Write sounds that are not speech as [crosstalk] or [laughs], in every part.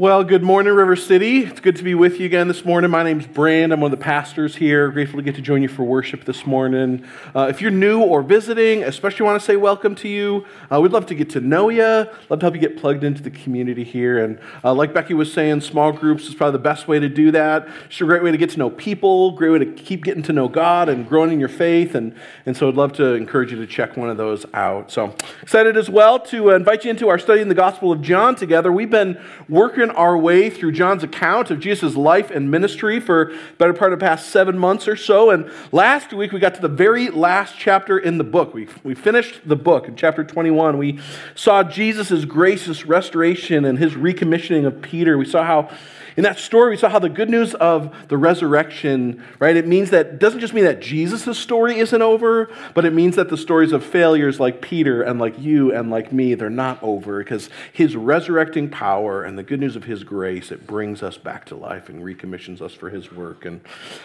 Well, good morning, River City. It's good to be with you again this morning. My name's Brand. I'm one of the pastors here. Grateful to get to join you for worship this morning. Uh, if you're new or visiting, especially want to say welcome to you. Uh, we'd love to get to know you. Love to help you get plugged into the community here. And uh, like Becky was saying, small groups is probably the best way to do that. It's a great way to get to know people, great way to keep getting to know God and growing in your faith. And, and so I'd love to encourage you to check one of those out. So excited as well to invite you into our study in the Gospel of John together. We've been working our way through John's account of Jesus' life and ministry for better part of the past seven months or so. And last week we got to the very last chapter in the book. We, we finished the book in chapter 21. We saw Jesus' gracious restoration and his recommissioning of Peter. We saw how in that story, we saw how the good news of the resurrection, right? It means that, doesn't just mean that Jesus' story isn't over, but it means that the stories of failures like Peter and like you and like me, they're not over because his resurrecting power and the good news of his grace, it brings us back to life and recommissions us for his work. And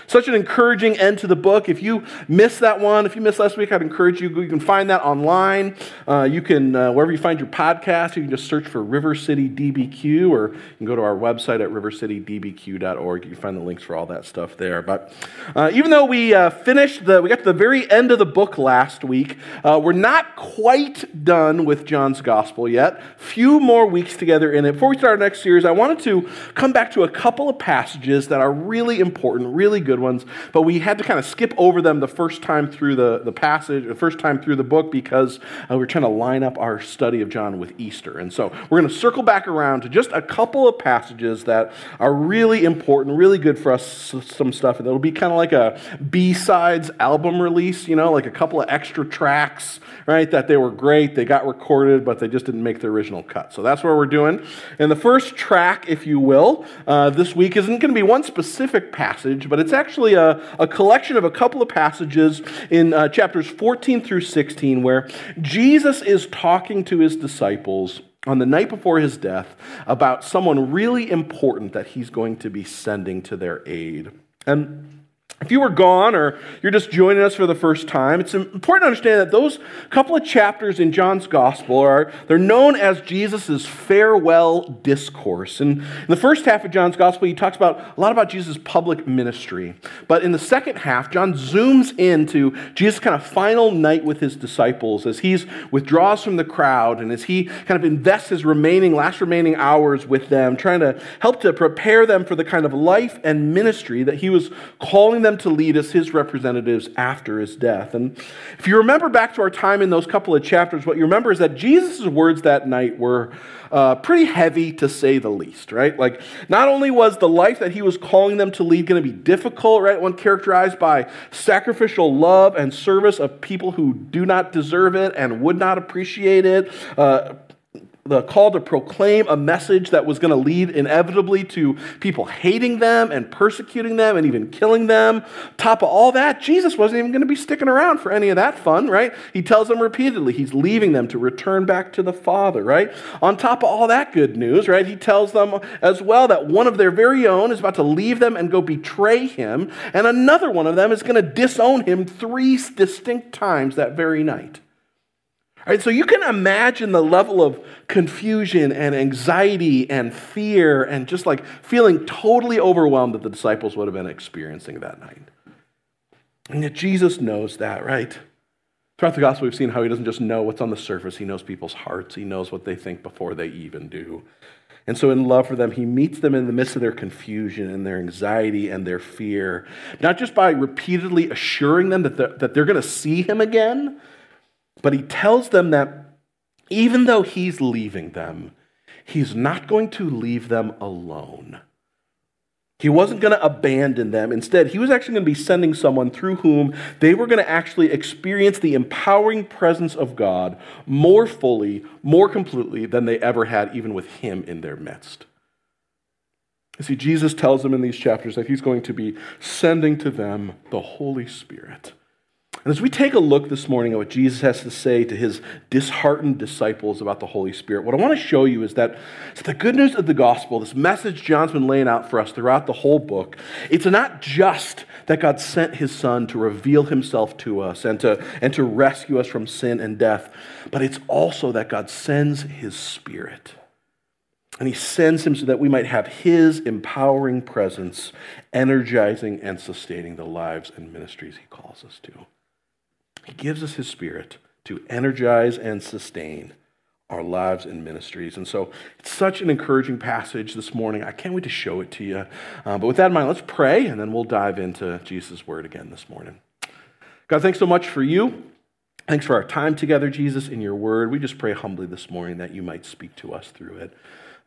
such an encouraging end to the book. If you missed that one, if you missed last week, I'd encourage you, you can find that online. Uh, you can, uh, wherever you find your podcast, you can just search for River City DBQ or you can go to our website at River citydbq.org. You can find the links for all that stuff there. But uh, even though we uh, finished the, we got to the very end of the book last week, uh, we're not quite done with John's gospel yet. Few more weeks together in it. Before we start our next series, I wanted to come back to a couple of passages that are really important, really good ones, but we had to kind of skip over them the first time through the, the passage, the first time through the book, because uh, we're trying to line up our study of John with Easter. And so we're going to circle back around to just a couple of passages that are really important, really good for us, some stuff. And it'll be kind of like a B-sides album release, you know, like a couple of extra tracks, right, that they were great, they got recorded, but they just didn't make the original cut. So that's what we're doing. And the first track, if you will, uh, this week isn't going to be one specific passage, but it's actually a, a collection of a couple of passages in uh, chapters 14 through 16 where Jesus is talking to his disciples on the night before his death about someone really important that he's going to be sending to their aid. And if you were gone or you're just joining us for the first time, it's important to understand that those couple of chapters in John's gospel are they're known as Jesus' farewell discourse. And in the first half of John's gospel, he talks about a lot about Jesus' public ministry. But in the second half, John zooms into Jesus' kind of final night with his disciples as he withdraws from the crowd and as he kind of invests his remaining, last remaining hours with them, trying to help to prepare them for the kind of life and ministry that he was calling them to lead as his representatives after his death. And if you remember back to our time in those couple of chapters, what you remember is that Jesus' words that night were uh, pretty heavy to say the least, right? Like, not only was the life that he was calling them to lead going to be difficult, right? One characterized by sacrificial love and service of people who do not deserve it and would not appreciate it. Uh, the call to proclaim a message that was going to lead inevitably to people hating them and persecuting them and even killing them. Top of all that, Jesus wasn't even going to be sticking around for any of that fun, right? He tells them repeatedly he's leaving them to return back to the Father, right? On top of all that good news, right, he tells them as well that one of their very own is about to leave them and go betray him, and another one of them is going to disown him three distinct times that very night. Right, so you can imagine the level of confusion and anxiety and fear and just like feeling totally overwhelmed that the disciples would have been experiencing that night. And yet Jesus knows that, right? Throughout the gospel, we've seen how he doesn't just know what's on the surface, he knows people's hearts, he knows what they think before they even do. And so, in love for them, he meets them in the midst of their confusion and their anxiety and their fear, not just by repeatedly assuring them that they're, that they're going to see him again but he tells them that even though he's leaving them, he's not going to leave them alone. He wasn't going to abandon them. Instead, he was actually going to be sending someone through whom they were going to actually experience the empowering presence of God more fully, more completely than they ever had, even with him in their midst. You see, Jesus tells them in these chapters that he's going to be sending to them the Holy Spirit. And as we take a look this morning at what Jesus has to say to his disheartened disciples about the Holy Spirit, what I want to show you is that the good news of the gospel, this message John's been laying out for us throughout the whole book, it's not just that God sent his son to reveal himself to us and to, and to rescue us from sin and death, but it's also that God sends his spirit. And he sends him so that we might have his empowering presence, energizing and sustaining the lives and ministries he calls us to. He gives us his spirit to energize and sustain our lives and ministries. And so it's such an encouraging passage this morning. I can't wait to show it to you. Uh, but with that in mind, let's pray and then we'll dive into Jesus' word again this morning. God, thanks so much for you. Thanks for our time together, Jesus, in your word. We just pray humbly this morning that you might speak to us through it.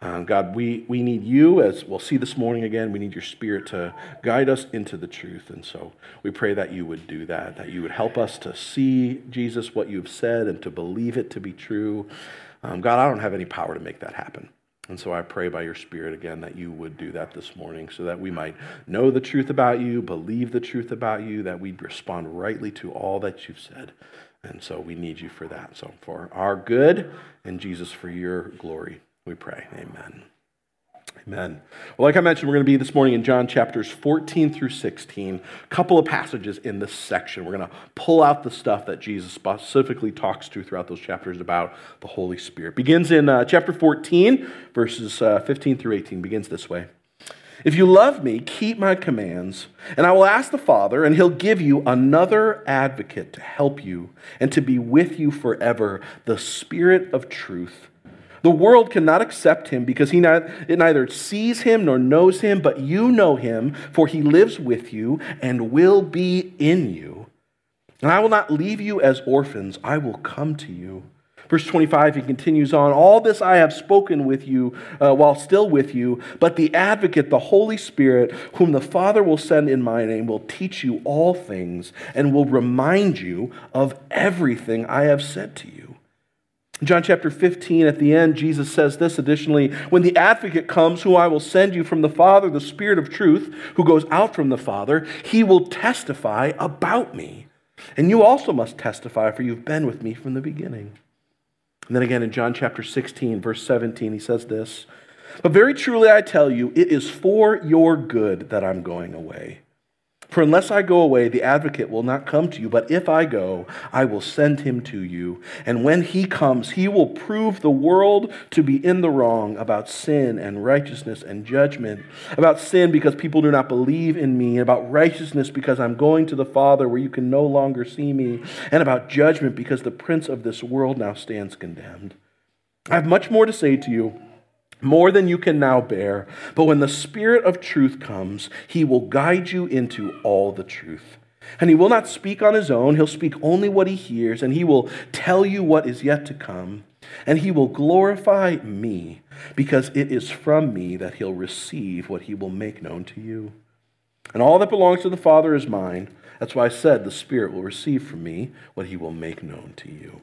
Um, God, we, we need you, as we'll see this morning again. We need your spirit to guide us into the truth. And so we pray that you would do that, that you would help us to see, Jesus, what you've said and to believe it to be true. Um, God, I don't have any power to make that happen. And so I pray by your Spirit again that you would do that this morning so that we might know the truth about you, believe the truth about you, that we'd respond rightly to all that you've said. And so we need you for that. So for our good and Jesus, for your glory, we pray. Amen. Amen. Well, like I mentioned, we're going to be this morning in John chapters 14 through 16. A couple of passages in this section. We're going to pull out the stuff that Jesus specifically talks to throughout those chapters about the Holy Spirit. Begins in uh, chapter 14, verses uh, 15 through 18. Begins this way. If you love me, keep my commands, and I will ask the Father, and he'll give you another advocate to help you and to be with you forever, the Spirit of truth. The world cannot accept him because he not, it neither sees him nor knows him, but you know him, for he lives with you and will be in you. And I will not leave you as orphans, I will come to you. Verse 25, he continues on All this I have spoken with you uh, while still with you, but the advocate, the Holy Spirit, whom the Father will send in my name, will teach you all things and will remind you of everything I have said to you. John chapter 15, at the end, Jesus says this additionally When the advocate comes, who I will send you from the Father, the Spirit of truth, who goes out from the Father, he will testify about me. And you also must testify, for you've been with me from the beginning. And then again in John chapter 16, verse 17, he says this But very truly I tell you, it is for your good that I'm going away. For unless I go away, the advocate will not come to you, but if I go, I will send him to you. And when he comes, he will prove the world to be in the wrong about sin and righteousness and judgment. About sin because people do not believe in me, and about righteousness because I'm going to the Father where you can no longer see me, and about judgment because the prince of this world now stands condemned. I have much more to say to you more than you can now bear. But when the Spirit of truth comes, he will guide you into all the truth. And he will not speak on his own, he'll speak only what he hears, and he will tell you what is yet to come. And he will glorify me, because it is from me that he'll receive what he will make known to you. And all that belongs to the Father is mine. That's why I said the Spirit will receive from me what he will make known to you.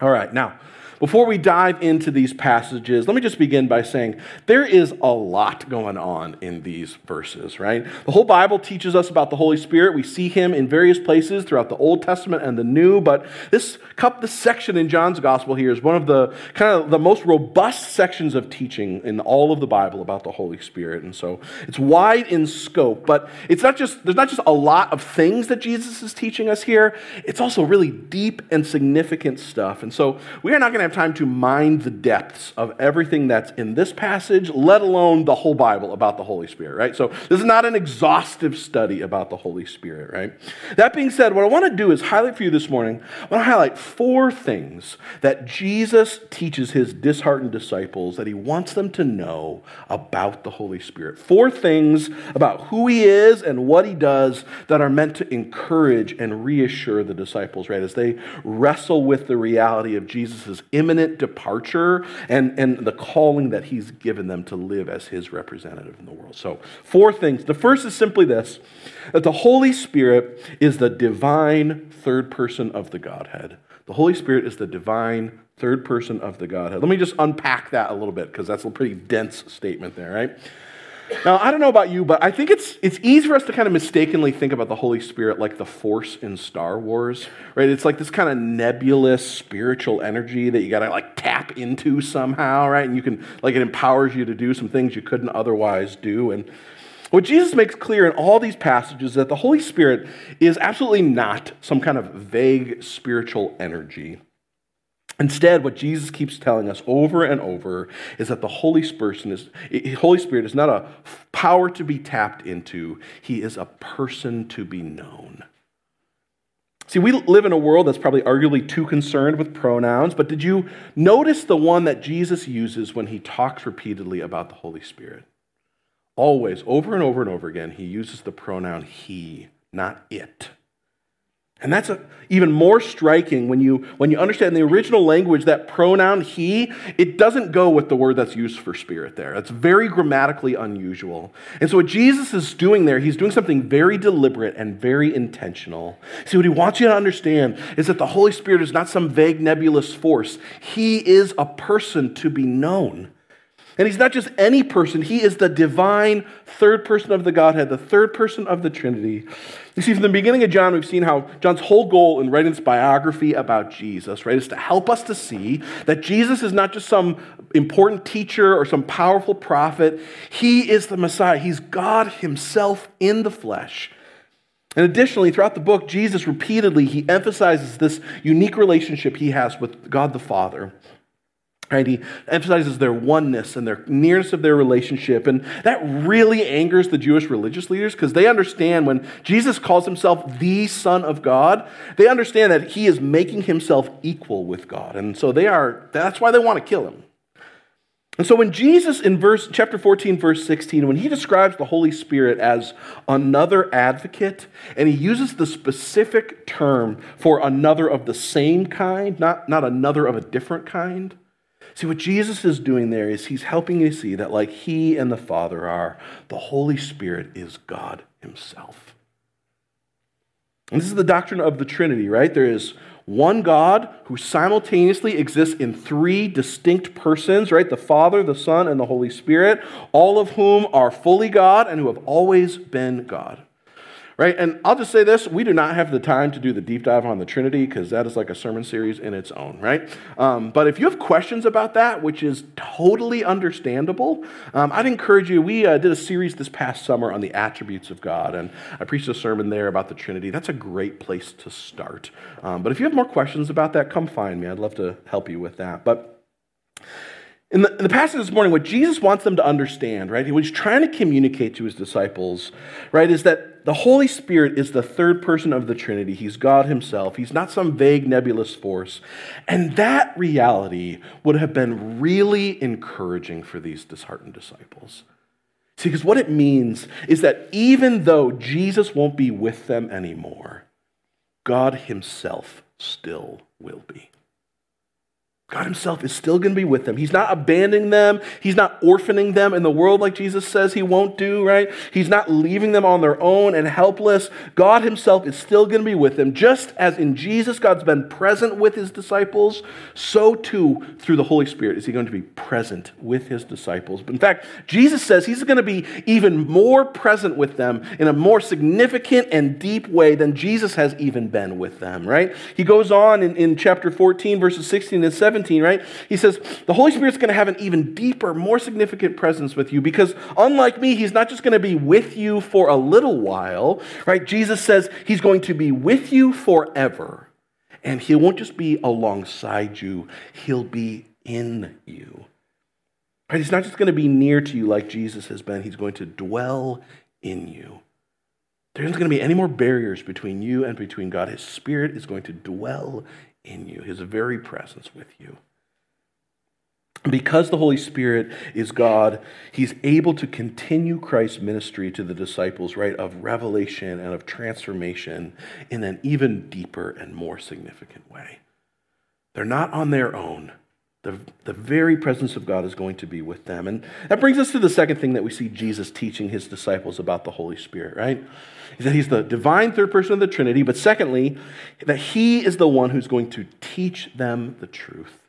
All right, now, before we dive into these passages, let me just begin by saying there is a lot going on in these verses, right? The whole Bible teaches us about the Holy Spirit. We see him in various places throughout the Old Testament and the New, but this, cup, this section in John's Gospel here is one of the kind of the most robust sections of teaching in all of the Bible about the Holy Spirit. And so it's wide in scope, but it's not just, there's not just a lot of things that Jesus is teaching us here, it's also really deep and significant stuff. And so we are not going to have time to mine the depths of everything that's in this passage, let alone the whole Bible about the Holy Spirit, right? So this is not an exhaustive study about the Holy Spirit, right? That being said, what I want to do is highlight for you this morning, I want to highlight four things that Jesus teaches his disheartened disciples that he wants them to know about the Holy Spirit. Four things about who he is and what he does that are meant to encourage and reassure the disciples, right? As they wrestle with the reality of Jesus' imminent departure and, and the calling that he's given them to live as his representative in the world. So, four things. The first is simply this that the Holy Spirit is the divine third person of the Godhead. The Holy Spirit is the divine third person of the Godhead. Let me just unpack that a little bit because that's a pretty dense statement there, right? Now, I don't know about you, but I think it's, it's easy for us to kind of mistakenly think about the Holy Spirit like the Force in Star Wars, right? It's like this kind of nebulous spiritual energy that you got to like tap into somehow, right? And you can, like, it empowers you to do some things you couldn't otherwise do. And what Jesus makes clear in all these passages is that the Holy Spirit is absolutely not some kind of vague spiritual energy. Instead, what Jesus keeps telling us over and over is that the Holy Spirit is, Holy Spirit is not a power to be tapped into, He is a person to be known. See, we live in a world that's probably arguably too concerned with pronouns, but did you notice the one that Jesus uses when he talks repeatedly about the Holy Spirit? Always, over and over and over again, he uses the pronoun he, not it. And that's a, even more striking when you, when you understand the original language that pronoun he, it doesn't go with the word that's used for spirit there. That's very grammatically unusual. And so, what Jesus is doing there, he's doing something very deliberate and very intentional. See, what he wants you to understand is that the Holy Spirit is not some vague nebulous force, he is a person to be known. And he's not just any person, he is the divine third person of the Godhead, the third person of the Trinity. You see, from the beginning of John, we've seen how John's whole goal in writing this biography about Jesus, right, is to help us to see that Jesus is not just some important teacher or some powerful prophet. He is the Messiah. He's God himself in the flesh. And additionally, throughout the book, Jesus repeatedly he emphasizes this unique relationship he has with God the Father. Right? He emphasizes their oneness and their nearness of their relationship. And that really angers the Jewish religious leaders because they understand when Jesus calls himself the Son of God, they understand that he is making himself equal with God. And so they are, that's why they want to kill him. And so when Jesus in verse chapter 14 verse 16 when he describes the Holy Spirit as another advocate and he uses the specific term for another of the same kind not not another of a different kind See, what Jesus is doing there is he's helping you see that, like he and the Father are, the Holy Spirit is God himself. And this is the doctrine of the Trinity, right? There is one God who simultaneously exists in three distinct persons, right? The Father, the Son, and the Holy Spirit, all of whom are fully God and who have always been God right? And I'll just say this we do not have the time to do the deep dive on the Trinity because that is like a sermon series in its own, right? Um, but if you have questions about that, which is totally understandable, um, I'd encourage you. We uh, did a series this past summer on the attributes of God, and I preached a sermon there about the Trinity. That's a great place to start. Um, but if you have more questions about that, come find me. I'd love to help you with that. But in the, in the, passage this morning, what Jesus wants them to understand, right, what he's trying to communicate to his disciples, right, is that the Holy Spirit is the third person of the Trinity. He's God Himself. He's not some vague nebulous force. And that reality would have been really encouraging for these disheartened disciples. See, because what it means is that even though Jesus won't be with them anymore, God Himself still will be. God Himself is still going to be with them. He's not abandoning them. He's not orphaning them in the world like Jesus says He won't do, right? He's not leaving them on their own and helpless. God Himself is still going to be with them. Just as in Jesus, God's been present with His disciples, so too through the Holy Spirit is He going to be present with His disciples. But in fact, Jesus says He's going to be even more present with them in a more significant and deep way than Jesus has even been with them, right? He goes on in, in chapter 14, verses 16 and 17. 17, right? He says, The Holy Spirit's going to have an even deeper, more significant presence with you because, unlike me, He's not just going to be with you for a little while, right? Jesus says He's going to be with you forever. And He won't just be alongside you, He'll be in you. Right? He's not just going to be near to you like Jesus has been, He's going to dwell in you. There isn't going to be any more barriers between you and between God. His Spirit is going to dwell in you, his very presence with you. Because the Holy Spirit is God, he's able to continue Christ's ministry to the disciples, right, of revelation and of transformation in an even deeper and more significant way. They're not on their own. The, the very presence of God is going to be with them. And that brings us to the second thing that we see Jesus teaching his disciples about the Holy Spirit, right? Is that he's the divine third person of the Trinity, but secondly, that he is the one who's going to teach them the truth.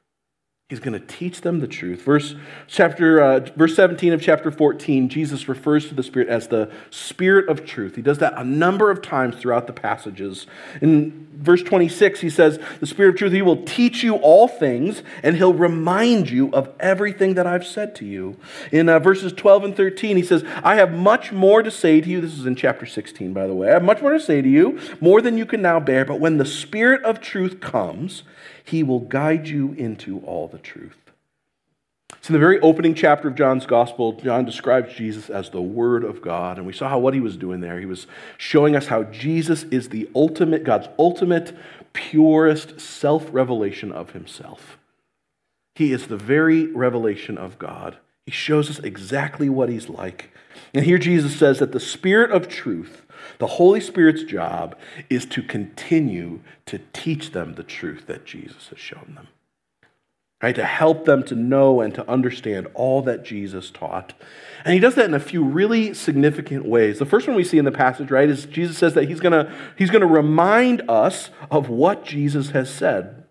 He's going to teach them the truth. Verse, chapter, uh, verse 17 of chapter 14, Jesus refers to the Spirit as the Spirit of truth. He does that a number of times throughout the passages. In verse 26, he says, The Spirit of truth, he will teach you all things, and he'll remind you of everything that I've said to you. In uh, verses 12 and 13, he says, I have much more to say to you. This is in chapter 16, by the way. I have much more to say to you, more than you can now bear. But when the Spirit of truth comes, He will guide you into all the truth. So, in the very opening chapter of John's gospel, John describes Jesus as the Word of God. And we saw how what he was doing there. He was showing us how Jesus is the ultimate, God's ultimate, purest self revelation of himself. He is the very revelation of God. He shows us exactly what he's like. And here Jesus says that the Spirit of truth, the Holy Spirit's job, is to continue to teach them the truth that Jesus has shown them right? To help them to know and to understand all that Jesus taught. And he does that in a few really significant ways. The first one we see in the passage, right, is Jesus says that he's going to he's going to remind us of what Jesus has said.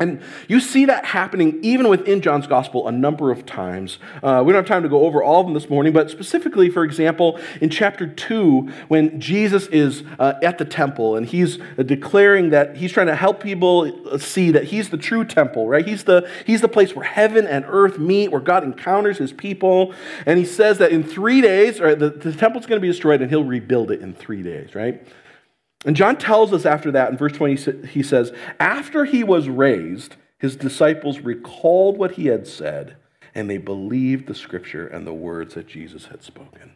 And you see that happening even within John's gospel a number of times. Uh, we don't have time to go over all of them this morning, but specifically, for example, in chapter 2, when Jesus is uh, at the temple and he's declaring that he's trying to help people see that he's the true temple, right? He's the, he's the place where heaven and earth meet, where God encounters his people. And he says that in three days, right, the, the temple's going to be destroyed and he'll rebuild it in three days, right? And John tells us after that in verse 20, he says, After he was raised, his disciples recalled what he had said, and they believed the scripture and the words that Jesus had spoken.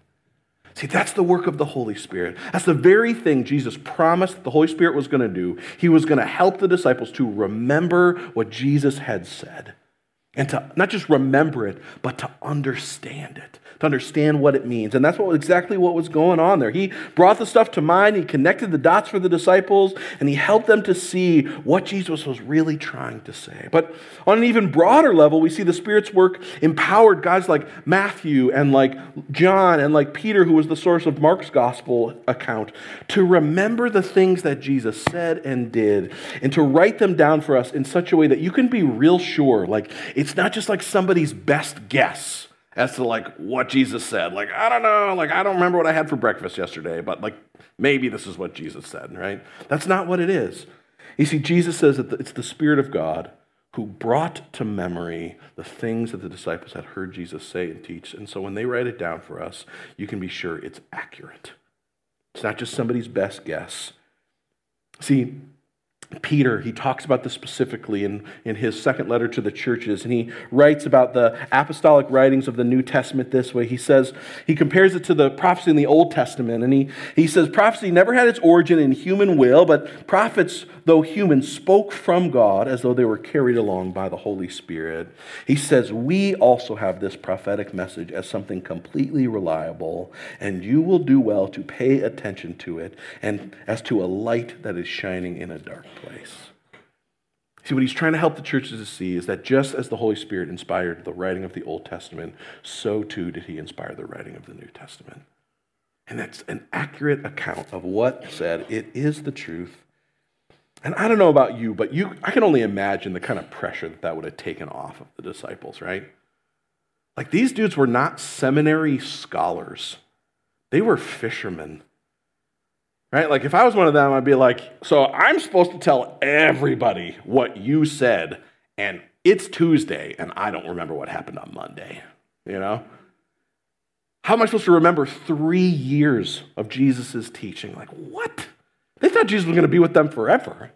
See, that's the work of the Holy Spirit. That's the very thing Jesus promised the Holy Spirit was going to do. He was going to help the disciples to remember what Jesus had said and to not just remember it, but to understand it to understand what it means. And that's what, exactly what was going on there. He brought the stuff to mind, he connected the dots for the disciples, and he helped them to see what Jesus was really trying to say. But on an even broader level, we see the Spirit's work empowered guys like Matthew and like John and like Peter, who was the source of Mark's gospel account, to remember the things that Jesus said and did, and to write them down for us in such a way that you can be real sure. Like, it's not just like somebody's best guess as to like what Jesus said. Like, I don't know, like I don't remember what I had for breakfast yesterday, but like maybe this is what Jesus said, right? That's not what it is. You see, Jesus says that it's the Spirit of God who brought to memory the things that the disciples had heard Jesus say and teach. And so when they write it down for us, you can be sure it's accurate. It's not just somebody's best guess. See, Peter, he talks about this specifically in, in his second letter to the churches, and he writes about the apostolic writings of the New Testament this way. He says, he compares it to the prophecy in the Old Testament, and he, he says, prophecy never had its origin in human will, but prophets, though human, spoke from God as though they were carried along by the Holy Spirit. He says, we also have this prophetic message as something completely reliable, and you will do well to pay attention to it, and as to a light that is shining in a dark place place. See, what he's trying to help the churches to see is that just as the Holy Spirit inspired the writing of the Old Testament, so too did he inspire the writing of the New Testament. And that's an accurate account of what said. It is the truth. And I don't know about you, but you, I can only imagine the kind of pressure that that would have taken off of the disciples, right? Like these dudes were not seminary scholars, they were fishermen. Right? Like if I was one of them, I'd be like, so I'm supposed to tell everybody what you said, and it's Tuesday, and I don't remember what happened on Monday. You know? How am I supposed to remember three years of Jesus' teaching? Like, what? They thought Jesus was going to be with them forever.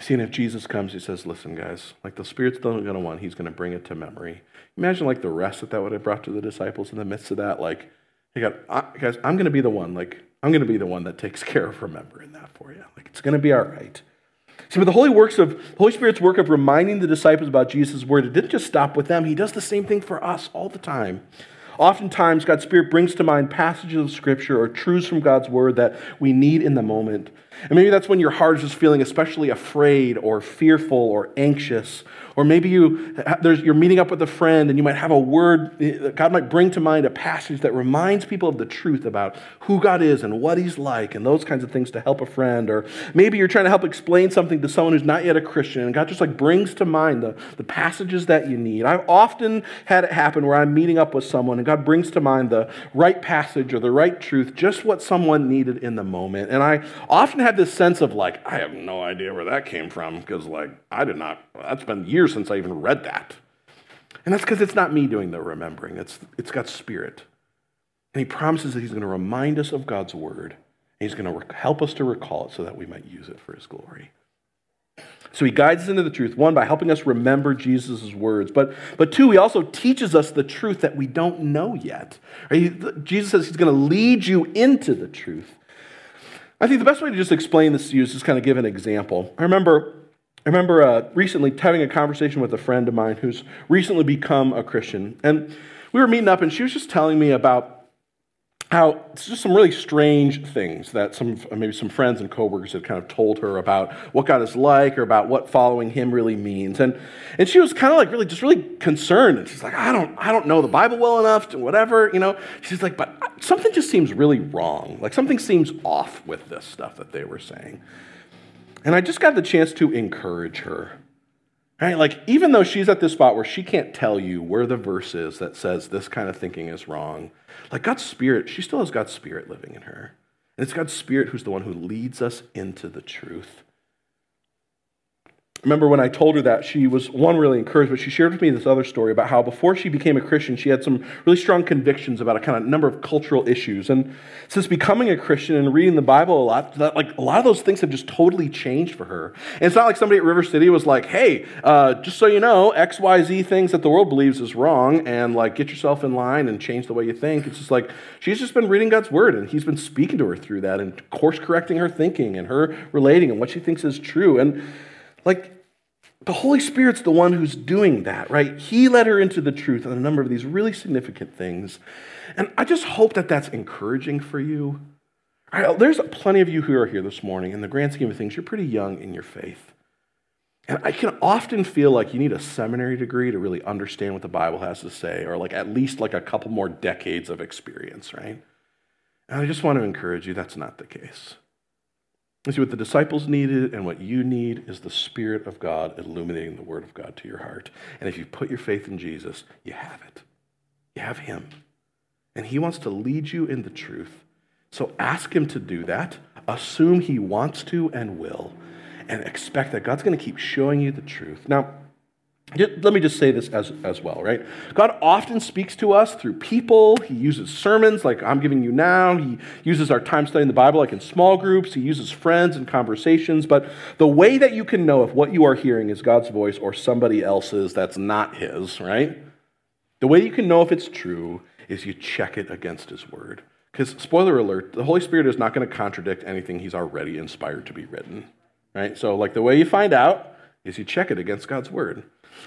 Seeing if Jesus comes, he says, listen, guys, like the Spirit's still going to want, he's going to bring it to memory. Imagine like the rest that that would have brought to the disciples in the midst of that. Like, hey, guys, I'm going to be the one. Like, I'm going to be the one that takes [laughs] care of remembering that for you. Like it's going to be all right. See, but the Holy works of Holy Spirit's work of reminding the disciples about Jesus' word, it didn't just stop with them. He does the same thing for us all the time. Oftentimes, God's Spirit brings to mind passages of Scripture or truths from God's Word that we need in the moment. And maybe that's when your heart is just feeling especially afraid or fearful or anxious or maybe you, you're meeting up with a friend and you might have a word, eh, God might bring to mind a passage that reminds people of the truth about who God is and what He's like and those kinds of things to help a friend. Or maybe you're trying to help explain something to someone who's not yet a Christian and God just like brings to mind the, the passages that you need. I've often had it happen where I'm meeting up with someone and God brings to mind the right passage or the right truth, just what someone needed in the moment. And I often have this sense of like, I have no idea where that came from because like I did not, that's been years since I even read that. And that's because it's not me doing the remembering, it's, it's God's Spirit. And He promises that He's going to remind us of God's Word, and He's going to help us to recall it so that we might use it for His glory. So he guides us into the truth, one, by helping us remember Jesus' words, but, but two, he also teaches us the truth that we don't know yet. Right? Jesus says he's going to lead you into the truth. I think the best way to just explain this to you is just kind of give an example. I remember I remember uh, recently having a conversation with a friend of mine who's recently become a Christian. And we were meeting up, and she was just telling me about how it's just some really strange things that some maybe some friends and coworkers had kind of told her about what God is like or about what following Him really means, and and she was kind of like really just really concerned, and she's like, I don't I don't know the Bible well enough to whatever, you know. She's like, but something just seems really wrong, like something seems off with this stuff that they were saying, and I just got the chance to encourage her. Right? Like, even though she's at this spot where she can't tell you where the verse is that says this kind of thinking is wrong, like God's Spirit, she still has God's Spirit living in her. And it's God's Spirit who's the one who leads us into the truth remember when I told her that, she was, one, really encouraged, but she shared with me this other story about how before she became a Christian, she had some really strong convictions about a kind of number of cultural issues. And since becoming a Christian and reading the Bible a lot, that, like, a lot of those things have just totally changed for her. And it's not like somebody at River City was like, hey, uh, just so you know, XYZ things that the world believes is wrong, and like, get yourself in line and change the way you think. It's just like, she's just been reading God's word, and he's been speaking to her through that and course correcting her thinking and her relating and what she thinks is true. And like, the Holy Spirit's the one who's doing that, right? He led her into the truth on a number of these really significant things. And I just hope that that's encouraging for you. Right, there's plenty of you who are here this morning. In the grand scheme of things, you're pretty young in your faith. And I can often feel like you need a seminary degree to really understand what the Bible has to say, or like at least like a couple more decades of experience, right? And I just want to encourage you that's not the case. You see, what the disciples needed and what you need is the Spirit of God illuminating the Word of God to your heart. And if you put your faith in Jesus, you have it. You have Him. And He wants to lead you in the truth. So ask Him to do that. Assume He wants to and will. And expect that God's going to keep showing you the truth. Now, let me just say this as, as well, right? God often speaks to us through people. He uses sermons like I'm giving you now. He uses our time studying the Bible like in small groups. He uses friends and conversations. But the way that you can know if what you are hearing is God's voice or somebody else's that's not His, right? The way you can know if it's true is you check it against His Word. Because, spoiler alert, the Holy Spirit is not going to contradict anything He's already inspired to be written, right? So, like, the way you find out is you check it against God's Word.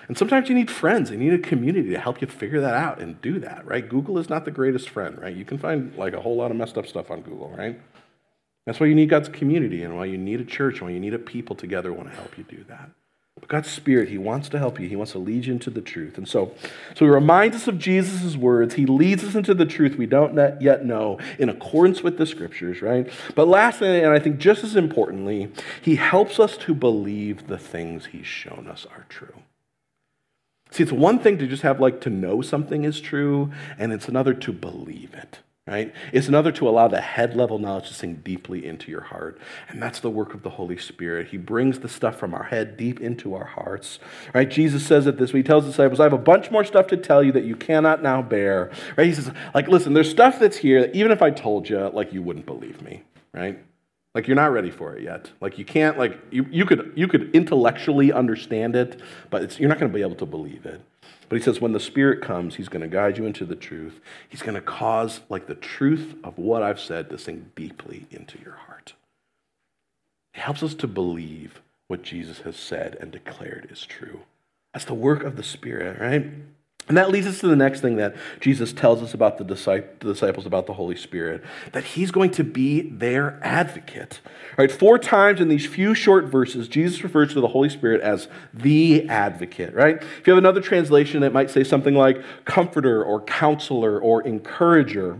And sometimes you need friends, you need a community to help you figure that out and do that, right? Google is not the greatest friend, right? You can find like a whole lot of messed up stuff on Google, right? That's why you need God's community and why you need a church and why you need a people together who want to help you do that. But God's Spirit, He wants to help you. He wants to lead you into the truth. And so, so He reminds us of Jesus' words. He leads us into the truth we don't yet know in accordance with the Scriptures, right? But lastly, and I think just as importantly, He helps us to believe the things He's shown us are true. See, it's one thing to just have like to know something is true, and it's another to believe it, right? It's another to allow the head level knowledge to sink deeply into your heart. And that's the work of the Holy Spirit. He brings the stuff from our head deep into our hearts, right? Jesus says it this way. He tells the disciples, I have a bunch more stuff to tell you that you cannot now bear, right? He says, like, listen, there's stuff that's here that even if I told you, like, you wouldn't believe me, right? Like you're not ready for it yet. Like you can't like you, you could you could intellectually understand it, but you're not going to be able to believe it. But he says when the Spirit comes, he's going to guide you into the truth. He's going to cause like the truth of what I've said to sink deeply into your heart. It helps us to believe what Jesus has said and declared is true. That's the work of the Spirit, right? And that leads us to the next thing that Jesus tells us about the disciples about the Holy Spirit that he's going to be their advocate. All right, four times in these few short verses, Jesus refers to the Holy Spirit as the advocate, right? If you have another translation, it might say something like comforter or counselor or encourager.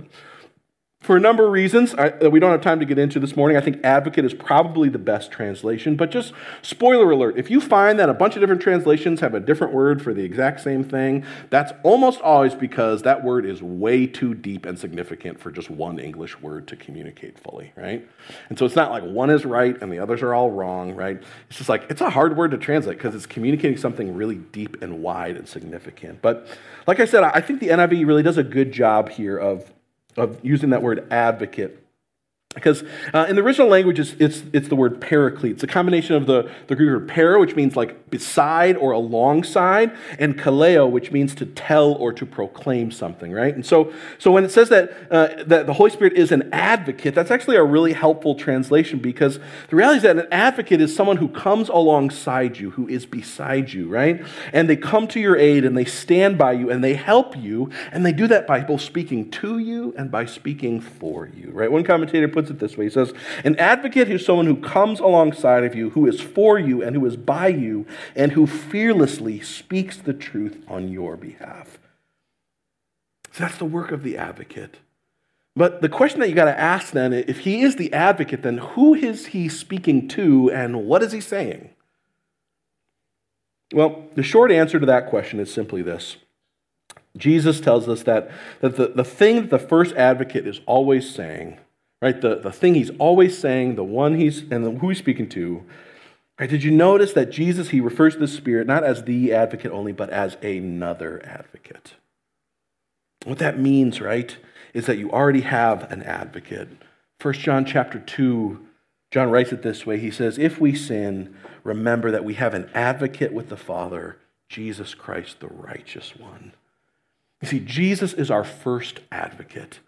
For a number of reasons that we don't have time to get into this morning, I think advocate is probably the best translation. But just spoiler alert if you find that a bunch of different translations have a different word for the exact same thing, that's almost always because that word is way too deep and significant for just one English word to communicate fully, right? And so it's not like one is right and the others are all wrong, right? It's just like it's a hard word to translate because it's communicating something really deep and wide and significant. But like I said, I think the NIV really does a good job here of of using that word advocate Because uh, in the original language, it's, it's, it's, the word paraclete. It's a combination of the, the Greek word para, which means like beside or alongside, and kaleo, which means to tell or to proclaim something, right? And so, so when it says that, uh, that the Holy Spirit is an advocate, that's actually a really helpful translation because the reality is that an advocate is someone who comes alongside you, who is beside you, right? And they come to your aid and they stand by you and they help you, and they do that by both speaking to you and by speaking for you, right? One commentator puts puts it this way He says, An advocate is someone who comes alongside of you, who is for you, and who is by you, and who fearlessly speaks the truth on your behalf. So that's the work of the advocate. But the question that you got to ask then, if he is the advocate, then who is he speaking to and what is he saying? Well, the short answer to that question is simply this. Jesus tells us that, that the, the thing that the first advocate is always saying right? The, the thing he's always saying, the one he's, and the, who he's speaking to. Right? Did you notice that Jesus, he refers to the Spirit not as the advocate only, but as another advocate? What that means, right, is that you already have an advocate. 1 John chapter 2, John writes it this way. He says, If we sin, remember that we have an advocate with the Father, Jesus Christ, the righteous one. You see, Jesus is our first advocate.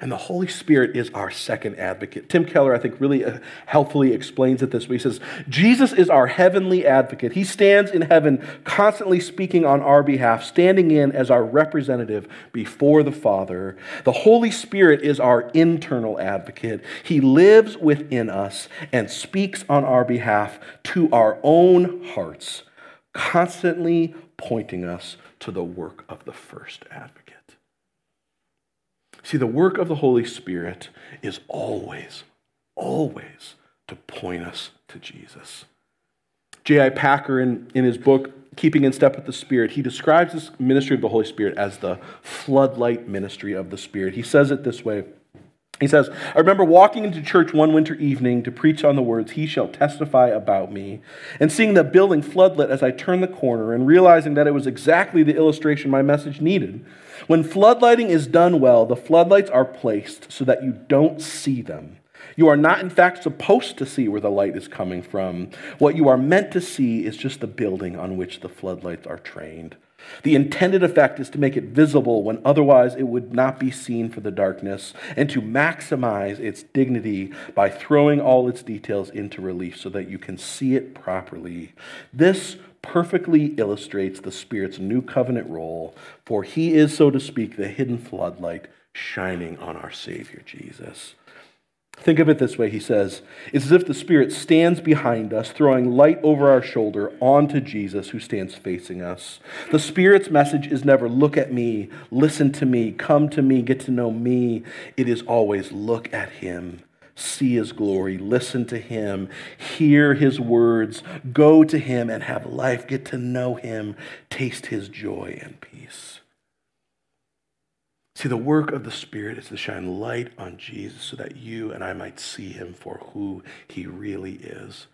And the Holy Spirit is our second advocate. Tim Keller, I think, really uh, helpfully explains it this way. He says, Jesus is our heavenly advocate. He stands in heaven, constantly speaking on our behalf, standing in as our representative before the Father. The Holy Spirit is our internal advocate. He lives within us and speaks on our behalf to our own hearts, constantly pointing us to the work of the first advocate. See, the work of the Holy Spirit is always, always to point us to Jesus. J.I. Packer, in, in his book, Keeping in Step with the Spirit, he describes this ministry of the Holy Spirit as the floodlight ministry of the Spirit. He says it this way. He says, I remember walking into church one winter evening to preach on the words, He shall testify about me, and seeing the building floodlit as I turned the corner and realizing that it was exactly the illustration my message needed. When floodlighting is done well, the floodlights are placed so that you don't see them. You are not, in fact, supposed to see where the light is coming from. What you are meant to see is just the building on which the floodlights are trained. The intended effect is to make it visible when otherwise it would not be seen for the darkness, and to maximize its dignity by throwing all its details into relief so that you can see it properly. This perfectly illustrates the Spirit's new covenant role, for he is, so to speak, the hidden floodlight shining on our Savior Jesus. Think of it this way, he says. It's as if the Spirit stands behind us, throwing light over our shoulder onto Jesus who stands facing us. The Spirit's message is never look at me, listen to me, come to me, get to know me. It is always look at him see his glory, listen to him, hear his words, go to him and have life, get to know him, taste his joy and peace. See, the work of the Spirit is to shine light on Jesus so that you and I might see him for who he really is.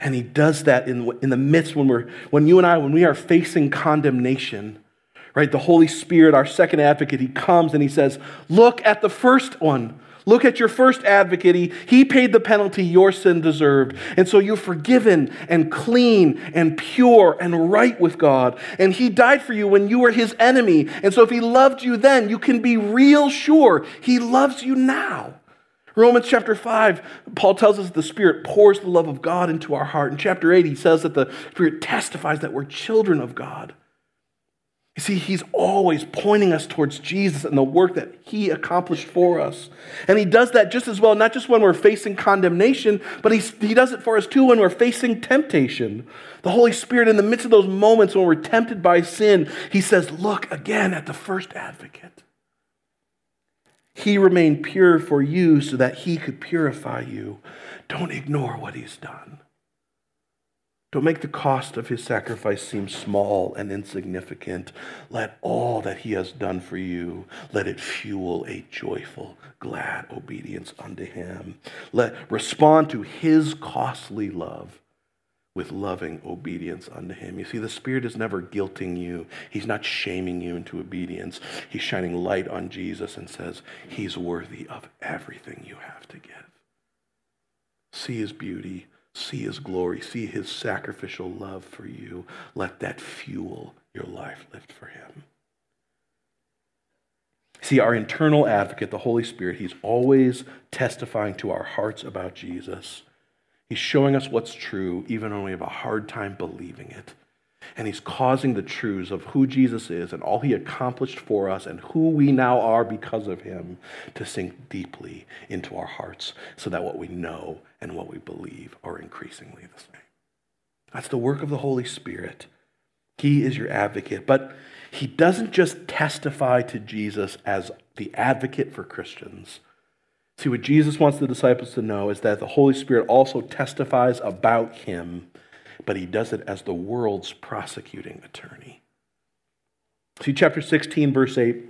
And he does that in, in the midst when we're when you and I, when we are facing condemnation, right? The Holy Spirit, our second advocate, he comes and he says, Look at the first one. Look at your first advocate. He, paid the penalty your sin deserved. And so you're forgiven and clean and pure and right with God. And He died for you when you were His enemy. And so if He loved you then, you can be real sure He loves you now. Romans chapter 5, Paul tells us the Spirit pours the love of God into our heart. In chapter 8, he says that the Spirit testifies that we're children of God. You see, he's always pointing us towards Jesus and the work that he accomplished for us. And he does that just as well, not just when we're facing condemnation, but he, he does it for us too when we're facing temptation. The Holy Spirit, in the midst of those moments when we're tempted by sin, he says, Look again at the first advocate. He remained pure for you so that he could purify you. Don't ignore what he's done. Don't make the cost of his sacrifice seem small and insignificant. Let all that he has done for you, let it fuel a joyful, glad obedience unto him. Let respond to his costly love with loving obedience unto him. You see, the Spirit is never guilting you. He's not shaming you into obedience. He's shining light on Jesus and says, He's worthy of everything you have to give. See his beauty, see his glory, see his sacrificial love for you. Let that fuel your life lived for him. See, our internal advocate, the Holy Spirit, he's always testifying to our hearts about Jesus. He's showing us what's true, even when we have a hard time believing it. And he's causing the truths of who Jesus is and all he accomplished for us and who we now are because of him to sink deeply into our hearts so that what we know and what we believe are increasingly the same. That's the work of the Holy Spirit. He is your advocate. But he doesn't just testify to Jesus as the advocate for Christians. See, what Jesus wants the disciples to know is that the Holy Spirit also testifies about him but he does it as the world's prosecuting attorney. See, chapter 16, verse 8,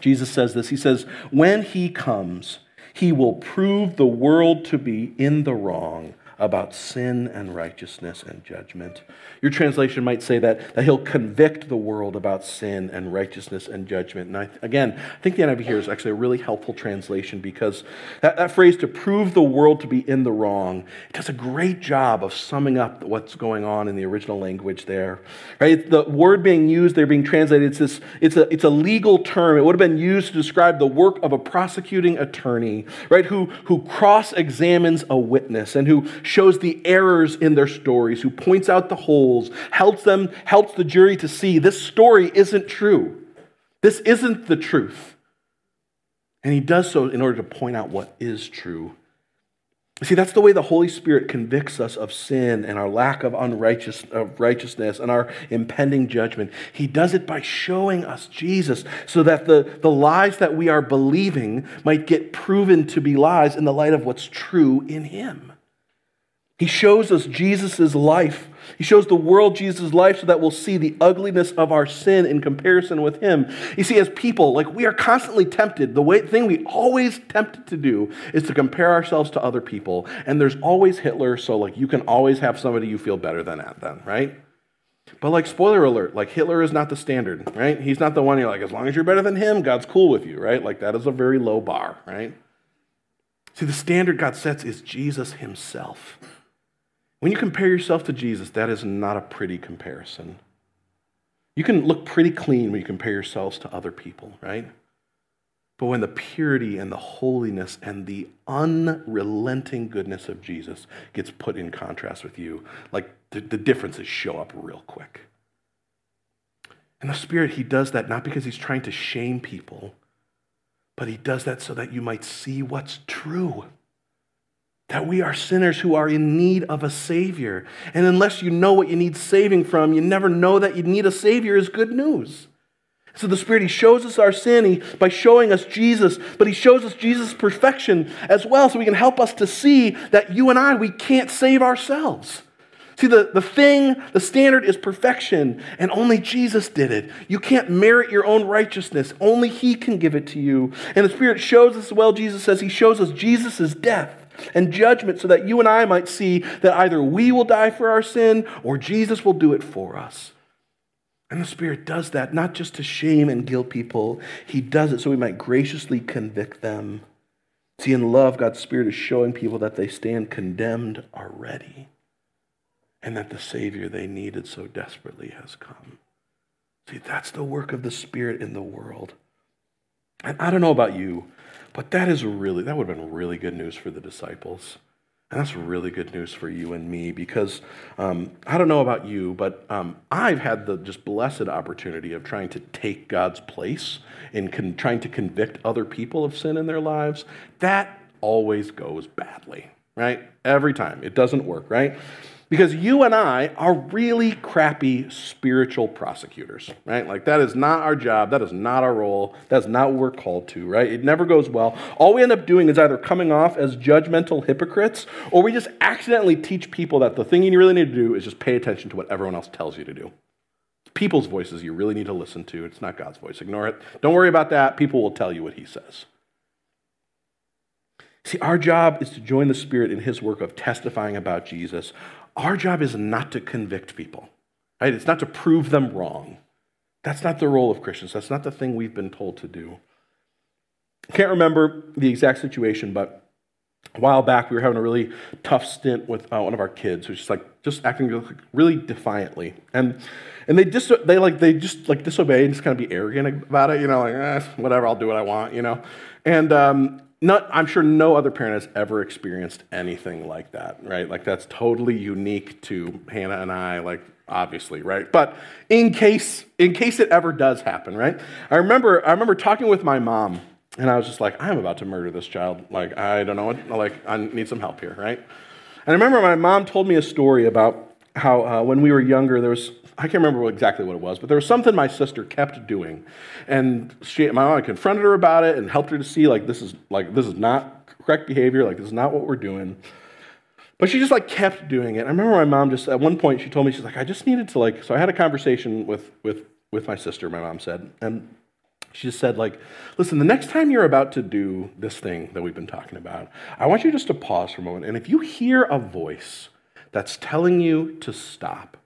Jesus says this He says, When he comes, he will prove the world to be in the wrong about sin and righteousness and judgment. Your translation might say that, that he'll convict the world about sin and righteousness and judgment. And I, again, I think the NIV here is actually a really helpful translation because that, that phrase to prove the world to be in the wrong does a great job of summing up what's going on in the original language there. Right? The word being used there, being translated, it's, this, it's, a, it's a legal term. It would have been used to describe the work of a prosecuting attorney, right, who, who cross examines a witness and who shows the errors in their stories, who points out the holes, helps them, helps the jury to see this story isn't true. This isn't the truth. And he does so in order to point out what is true. See, that's the way the Holy Spirit convicts us of sin and our lack of, unrighteous, of righteousness and our impending judgment. He does it by showing us Jesus so that the, the lies that we are believing might get proven to be lies in the light of what's true in Him. He shows us Jesus' life. He shows the world Jesus' life so that we'll see the ugliness of our sin in comparison with him. You see, as people, like we are constantly tempted. The way, thing we always tempted to do is to compare ourselves to other people. And there's always Hitler, so like you can always have somebody you feel better than at then, right? But like spoiler alert, like Hitler is not the standard, right? He's not the one you're like, as long as you're better than him, God's cool with you, right? Like that is a very low bar, right? See, the standard God sets is Jesus himself. When you compare yourself to Jesus, that is not a pretty comparison. You can look pretty clean when you compare yourselves to other people, right? But when the purity and the holiness and the unrelenting goodness of Jesus gets put in contrast with you, like the, the differences show up real quick. And the Spirit, He does that not because He's trying to shame people, but He does that so that you might see what's true that we are sinners who are in need of a Savior. And unless you know what you need saving from, you never know that you need a Savior is good news. So the Spirit, He shows us our sin he, by showing us Jesus, but He shows us Jesus' perfection as well, so He can help us to see that you and I, we can't save ourselves. See, the, the thing, the standard is perfection, and only Jesus did it. You can't merit your own righteousness, only He can give it to you. And the Spirit shows us, well, Jesus says, He shows us Jesus' death and judgment so that you and I might see that either we will die for our sin or Jesus will do it for us. And the Spirit does that not just to shame and guilt people, He does it so we might graciously convict them. See, in love, God's Spirit is showing people that they stand condemned already and that the Savior they needed so desperately has come. See, that's the work of the Spirit in the world. And I don't know about you, but that is really, that would have been really good news for the disciples. And that's really good news for you and me because um, I don't know about you, but um, I've had the just blessed opportunity of trying to take God's place in con- trying to convict other people of sin in their lives. That always goes badly, right? Every time. It doesn't work, right? Because you and I are really crappy spiritual prosecutors, right? Like, that is not our job. That is not our role. That's not what we're called to, right? It never goes well. All we end up doing is either coming off as judgmental hypocrites, or we just accidentally teach people that the thing you really need to do is just pay attention to what everyone else tells you to do. people's voices you really need to listen to. It's not God's voice. Ignore it. Don't worry about that. People will tell you what He says. See, our job is to join the Spirit in His work of testifying about Jesus. Our job is not to convict people, right? It's not to prove them wrong. That's not the role of Christians. That's not the thing we've been told to do. I can't remember the exact situation, but a while back, we were having a really tough stint with uh, one of our kids who's just like just acting really defiantly, and and they just they like they just like disobey and just kind of be arrogant about it, you know, like eh, whatever, I'll do what I want, you know, and um, not I'm sure no other parent has ever experienced anything like that, right? Like that's totally unique to Hannah and I, like obviously, right? But in case in case it ever does happen, right? I remember I remember talking with my mom and I was just like, I'm about to murder this child. Like, I don't know like, I need some help here, right? And I remember my mom told me a story about how uh, when we were younger, there was, I can't remember exactly what it was, but there was something my sister kept doing. And she, my mom confronted her about it and helped her to see, like, this is, like, this is not correct behavior. Like, this is not what we're doing. But she just, like, kept doing it. I remember my mom just, at one point, she told me, she's like, I just needed to, like, so I had a conversation with, with, with my sister, my mom said, and she just said, like, listen, the next time you're about to do this thing that we've been talking about, I want you just to pause for a moment. And if you hear a voice that's telling you to stop,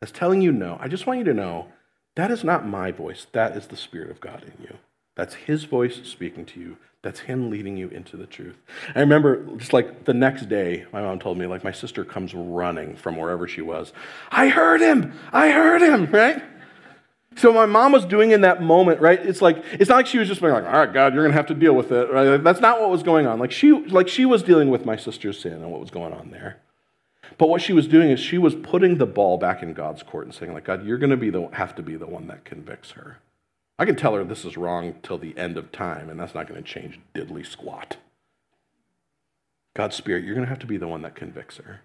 that's telling you no, I just want you to know that is not my voice. That is the Spirit of God in you. That's His voice speaking to you. That's Him leading you into the truth. I remember just like the next day, my mom told me, like, my sister comes running from wherever she was. I heard him! I heard him, right? So my mom was doing in that moment, right? It's like it's not like she was just being like, "All right, God, you're gonna have to deal with it." Right? That's not what was going on. Like she, like she was dealing with my sister's sin and what was going on there. But what she was doing is she was putting the ball back in God's court and saying, like, God, you're gonna be the have to be the one that convicts her. I can tell her this is wrong till the end of time, and that's not gonna change diddly squat. God's Spirit, you're gonna have to be the one that convicts her.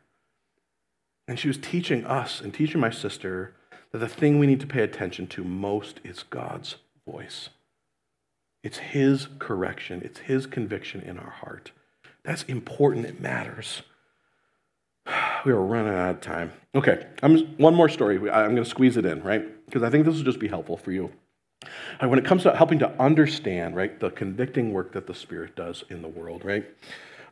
And she was teaching us and teaching my sister that the thing we need to pay attention to most is God's voice. It's His correction, it's His conviction in our heart. That's important, it matters. [sighs] We are running out of time. Okay, I'm, one more story. I'm going to squeeze it in, right? Because I think this will just be helpful for you. when it comes to helping to understand, right, the convicting work that the Spirit does in the world, right?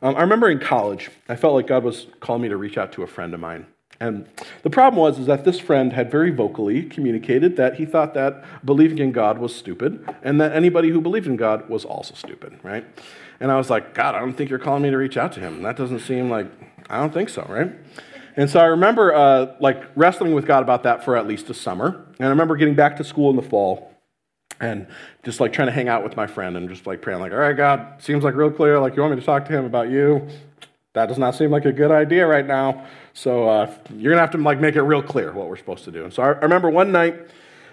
Um, I remember in college, I felt like God was calling me to reach out to a friend of mine. And the problem was is that this friend had very vocally communicated that he thought that believing in God was stupid and that anybody who believed in God was also stupid, right? And I was like, God, I don't think you're calling me to reach out to him. That doesn't seem like, I don't think so, right? And so I remember uh, like wrestling with God about that for at least a summer. And I remember getting back to school in the fall and just like trying to hang out with my friend and just like praying like, all right, God, seems like real clear. Like you want me to talk to him about you? That does not seem like a good idea right now. So uh, you're gonna have to like make it real clear what we're supposed to do. And so I, I remember one night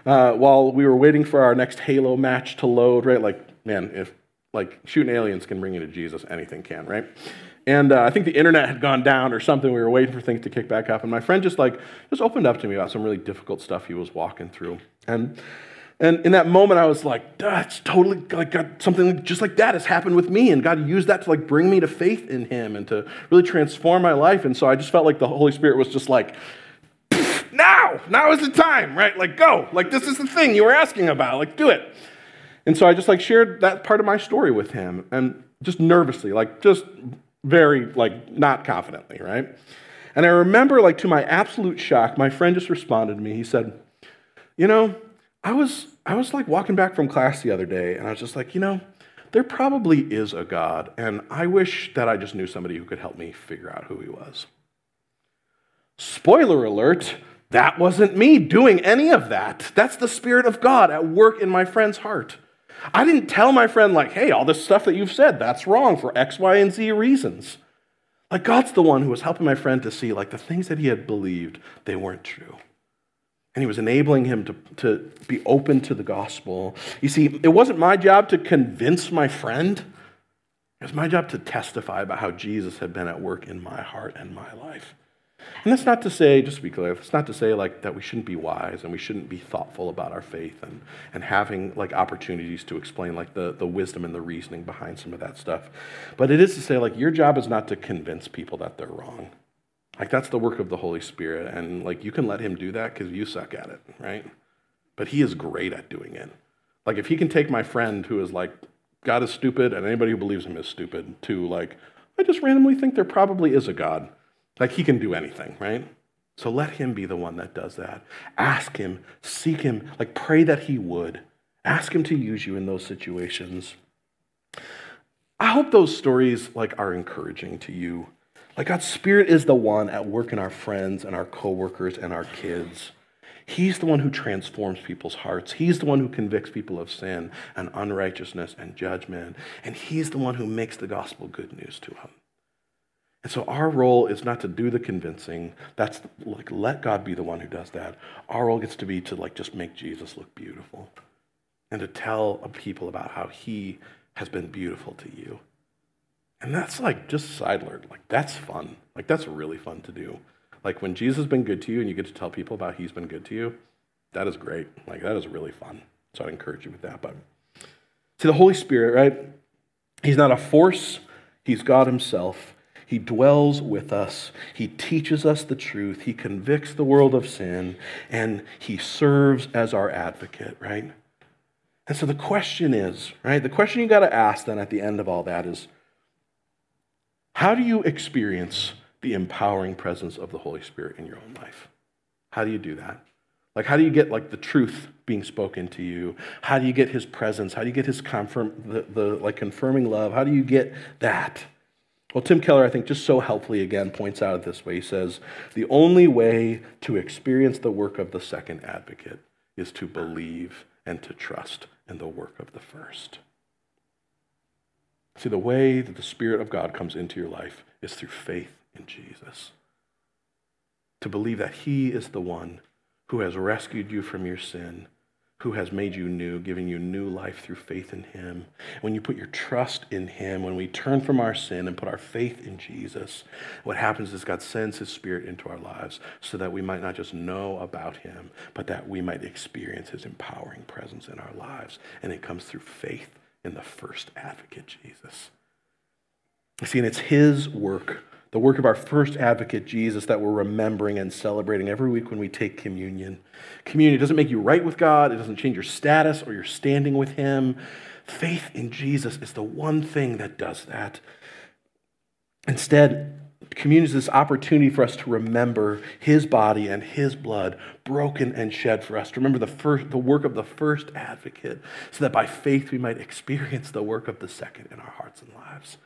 uh, while we were waiting for our next Halo match to load, right? Like, man, if like shooting aliens can bring you to Jesus, anything can, right? And uh, I think the internet had gone down or something. We were waiting for things to kick back up, and my friend just like just opened up to me about some really difficult stuff he was walking through. And and in that moment, I was like, that's totally like something just like that has happened with me. And God used that to like bring me to faith in Him and to really transform my life. And so I just felt like the Holy Spirit was just like, now, now is the time, right? Like, go. Like, this is the thing you were asking about. Like, do it. And so I just like shared that part of my story with him and just nervously, like, just very, like, not confidently, right? And I remember, like, to my absolute shock, my friend just responded to me. He said, You know, I was, I was like walking back from class the other day, and I was just like, you know, there probably is a God, and I wish that I just knew somebody who could help me figure out who he was. Spoiler alert, that wasn't me doing any of that. That's the Spirit of God at work in my friend's heart. I didn't tell my friend, like, hey, all this stuff that you've said, that's wrong for X, Y, and Z reasons. Like, God's the one who was helping my friend to see, like, the things that he had believed, they weren't true and he was enabling him to, to be open to the gospel. You see, it wasn't my job to convince my friend, it was my job to testify about how Jesus had been at work in my heart and my life. And that's not to say, just to be clear, it's not to say like that we shouldn't be wise and we shouldn't be thoughtful about our faith and, and having like opportunities to explain like the, the wisdom and the reasoning behind some of that stuff. But it is to say like your job is not to convince people that they're wrong. Like that's the work of the Holy Spirit. And like you can let him do that because you suck at it, right? But he is great at doing it. Like if he can take my friend who is like, God is stupid and anybody who believes him is stupid, to like, I just randomly think there probably is a God. Like he can do anything, right? So let him be the one that does that. Ask him, seek him, like pray that he would. Ask him to use you in those situations. I hope those stories like are encouraging to you. Like God's Spirit is the one at work in our friends and our coworkers and our kids. He's the one who transforms people's hearts. He's the one who convicts people of sin and unrighteousness and judgment. And He's the one who makes the gospel good news to them. And so our role is not to do the convincing. That's like let God be the one who does that. Our role gets to be to like just make Jesus look beautiful and to tell people about how he has been beautiful to you. And that's like just side. Like that's fun. Like that's really fun to do. Like when Jesus has been good to you and you get to tell people about he's been good to you, that is great. Like that is really fun. So I'd encourage you with that. But see, the Holy Spirit, right? He's not a force, he's God himself. He dwells with us. He teaches us the truth. He convicts the world of sin. And he serves as our advocate, right? And so the question is, right? The question you got to ask then at the end of all that is how do you experience the empowering presence of the Holy Spirit in your own life? How do you do that? Like, how do you get like the truth being spoken to you? How do you get His presence? How do you get His confirm the, the like confirming love? How do you get that? Well, Tim Keller, I think, just so helpfully again points out it this way. He says, The only way to experience the work of the second advocate is to believe and to trust in the work of the first. See, the way that the Spirit of God comes into your life is through faith in Jesus. To believe that He is the one who has rescued you from your sin who has made you new, giving you new life through faith in Him. When you put your trust in Him, when we turn from our sin and put our faith in Jesus, what happens is God sends His Spirit into our lives so that we might not just know about Him, but that we might experience His empowering presence in our lives. And it comes through faith in the first advocate, Jesus. See, and it's His work the work of our first advocate, Jesus, that we're remembering and celebrating every week when we take communion. Communion doesn't make you right with God, it doesn't change your status or your standing with Him. Faith in Jesus is the one thing that does that. Instead, communion is this opportunity for us to remember His body and His blood broken and shed for us. To remember the, first, the work of the first advocate, so that by faith we might experience the work of the second in our hearts and lives.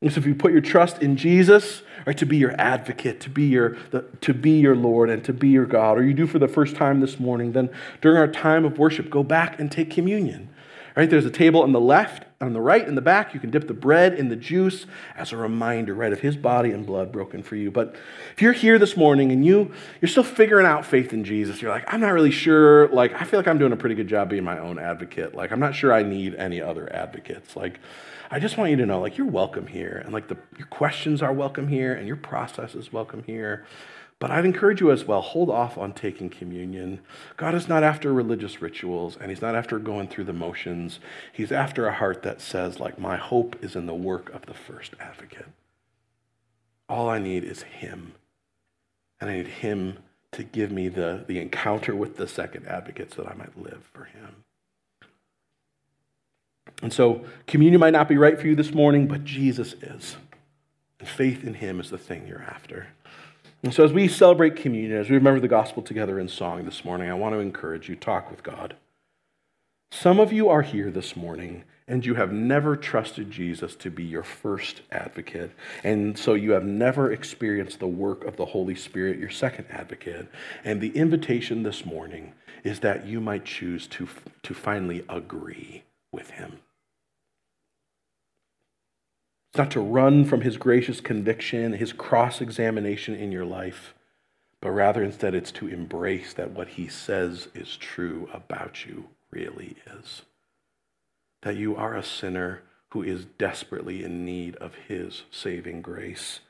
And so if you put your trust in Jesus, right, to be your advocate, to be your, the, to be your Lord, and to be your God, or you do for the first time this morning, then during our time of worship, go back and take communion. Right? There's a table on the left, on the right, in the back. You can dip the bread in the juice as a reminder, right, of his body and blood broken for you. But if you're here this morning and you, you're still figuring out faith in Jesus, you're like, I'm not really sure. Like, I feel like I'm doing a pretty good job being my own advocate. Like, I'm not sure I need any other advocates. Like, I just want you to know, like, you're welcome here. And, like, the, your questions are welcome here, and your process is welcome here. But I'd encourage you as well, hold off on taking communion. God is not after religious rituals, and He's not after going through the motions. He's after a heart that says, like, my hope is in the work of the first advocate. All I need is Him. And I need Him to give me the, the encounter with the second advocate so that I might live for Him. And so communion might not be right for you this morning, but Jesus is. And faith in him is the thing you're after. And so as we celebrate communion, as we remember the gospel together in song this morning, I want to encourage you to talk with God. Some of you are here this morning and you have never trusted Jesus to be your first advocate. And so you have never experienced the work of the Holy Spirit, your second advocate. And the invitation this morning is that you might choose to, to finally agree with him. It's not to run from his gracious conviction, his cross examination in your life, but rather instead it's to embrace that what he says is true about you really is. That you are a sinner who is desperately in need of his saving grace.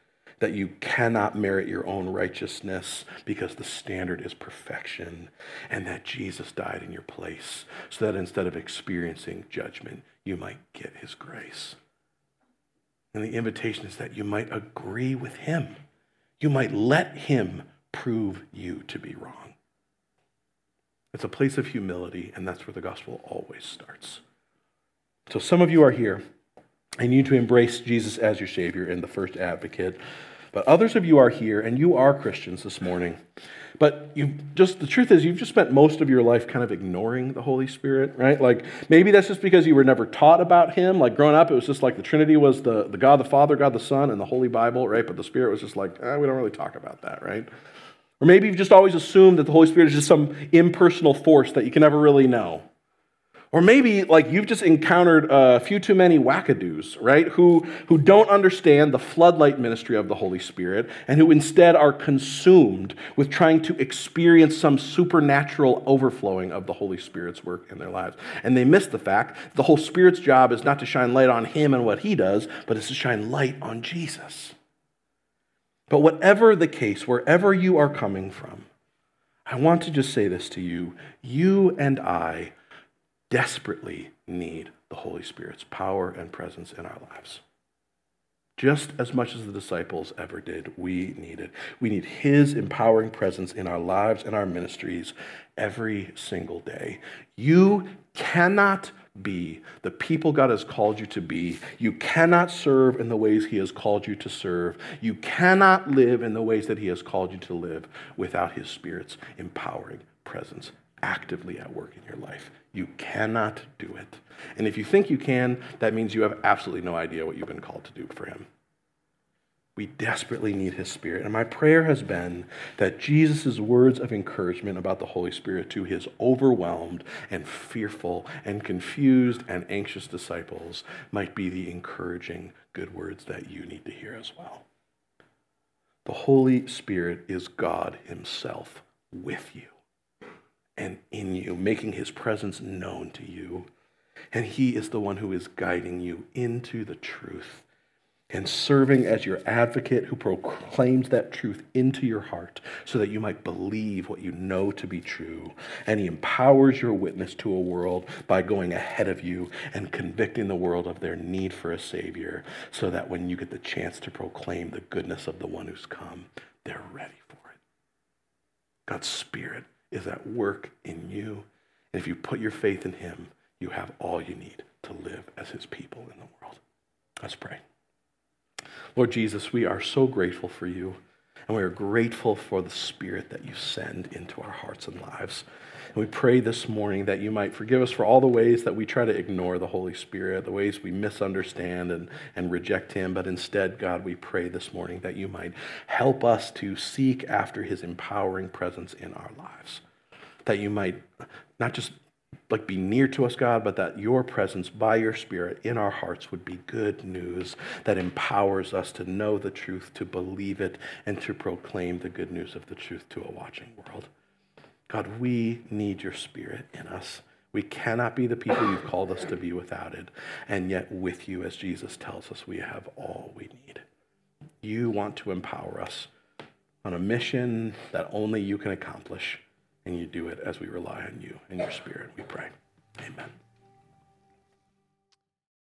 That you cannot merit your own righteousness because the standard is perfection. And that Jesus died in your place so that instead of experiencing judgment, you might get his grace. And the invitation is that you might agree with him. You might let him prove you to be wrong. It's a place of humility, and that's where the gospel always starts. So some of you are here, and you need to embrace Jesus as your Savior and the first advocate. But others of you are here, and you are Christians this morning. But you just the truth is you've just spent most of your life kind of ignoring the Holy Spirit, right? Like maybe that's just because you were never taught about him. Like growing up, it was just like the Trinity was the, the God the Father, God the Son, and the Holy Bible, right? But the Spirit was just like, eh, we don't really talk about that, right? Or maybe you've just always assumed that the Holy Spirit is just some impersonal force that you can never really know. Or maybe like you've just encountered a few too many wackadoos, right? Who, who don't understand the floodlight ministry of the Holy Spirit and who instead are consumed with trying to experience some supernatural overflowing of the Holy Spirit's work in their lives. And they miss the fact the Holy Spirit's job is not to shine light on him and what he does, but it's to shine light on Jesus. But whatever the case, wherever you are coming from, I want to just say this to you. You and I desperately need the Holy Spirit's power and presence in our lives. Just as much as the disciples ever did, we need it. We need His empowering presence in our lives and our ministries every single day. You cannot be the people God has called you to be. You cannot serve in the ways He has called you to serve. You cannot live in the ways that He has called you to live without His Spirit's empowering presence actively at work in your life. You cannot do it. And if you think you can, that means you have absolutely no idea what you've been called to do for Him. We desperately need His Spirit. And my prayer has been that Jesus' words of encouragement about the Holy Spirit to His overwhelmed and fearful and confused and anxious disciples might be the encouraging good words that you need to hear as well. The Holy Spirit is God Himself with you and in you, making his presence known to you. And he is the one who is guiding you into the truth and serving as your advocate who proclaims that truth into your heart so that you might believe what you know to be true. And he empowers your witness to a world by going ahead of you and convicting the world of their need for a Savior so that when you get the chance to proclaim the goodness of the one who's come, they're ready for it. God's Spirit is at work in you. And if you put your faith in him, you have all you need to live as his people in the world. Let's pray. Lord Jesus, we are so grateful for you, and we are grateful for the Spirit that you send into our hearts and lives. We pray this morning that you might forgive us for all the ways that we try to ignore the Holy Spirit, the ways we misunderstand and, and reject Him. But instead, God, we pray this morning that you might help us to seek after His empowering presence in our lives. That you might not just like be near to us, God, but that your presence by your Spirit in our hearts would be good news that empowers us to know the truth, to believe it, and to proclaim the good news of the truth to a watching world. God, we need your spirit in us. We cannot be the people you've called us to be without it. And yet, with you, as Jesus tells us, we have all we need. You want to empower us on a mission that only you can accomplish. And you do it as we rely on you and your spirit, we pray. Amen.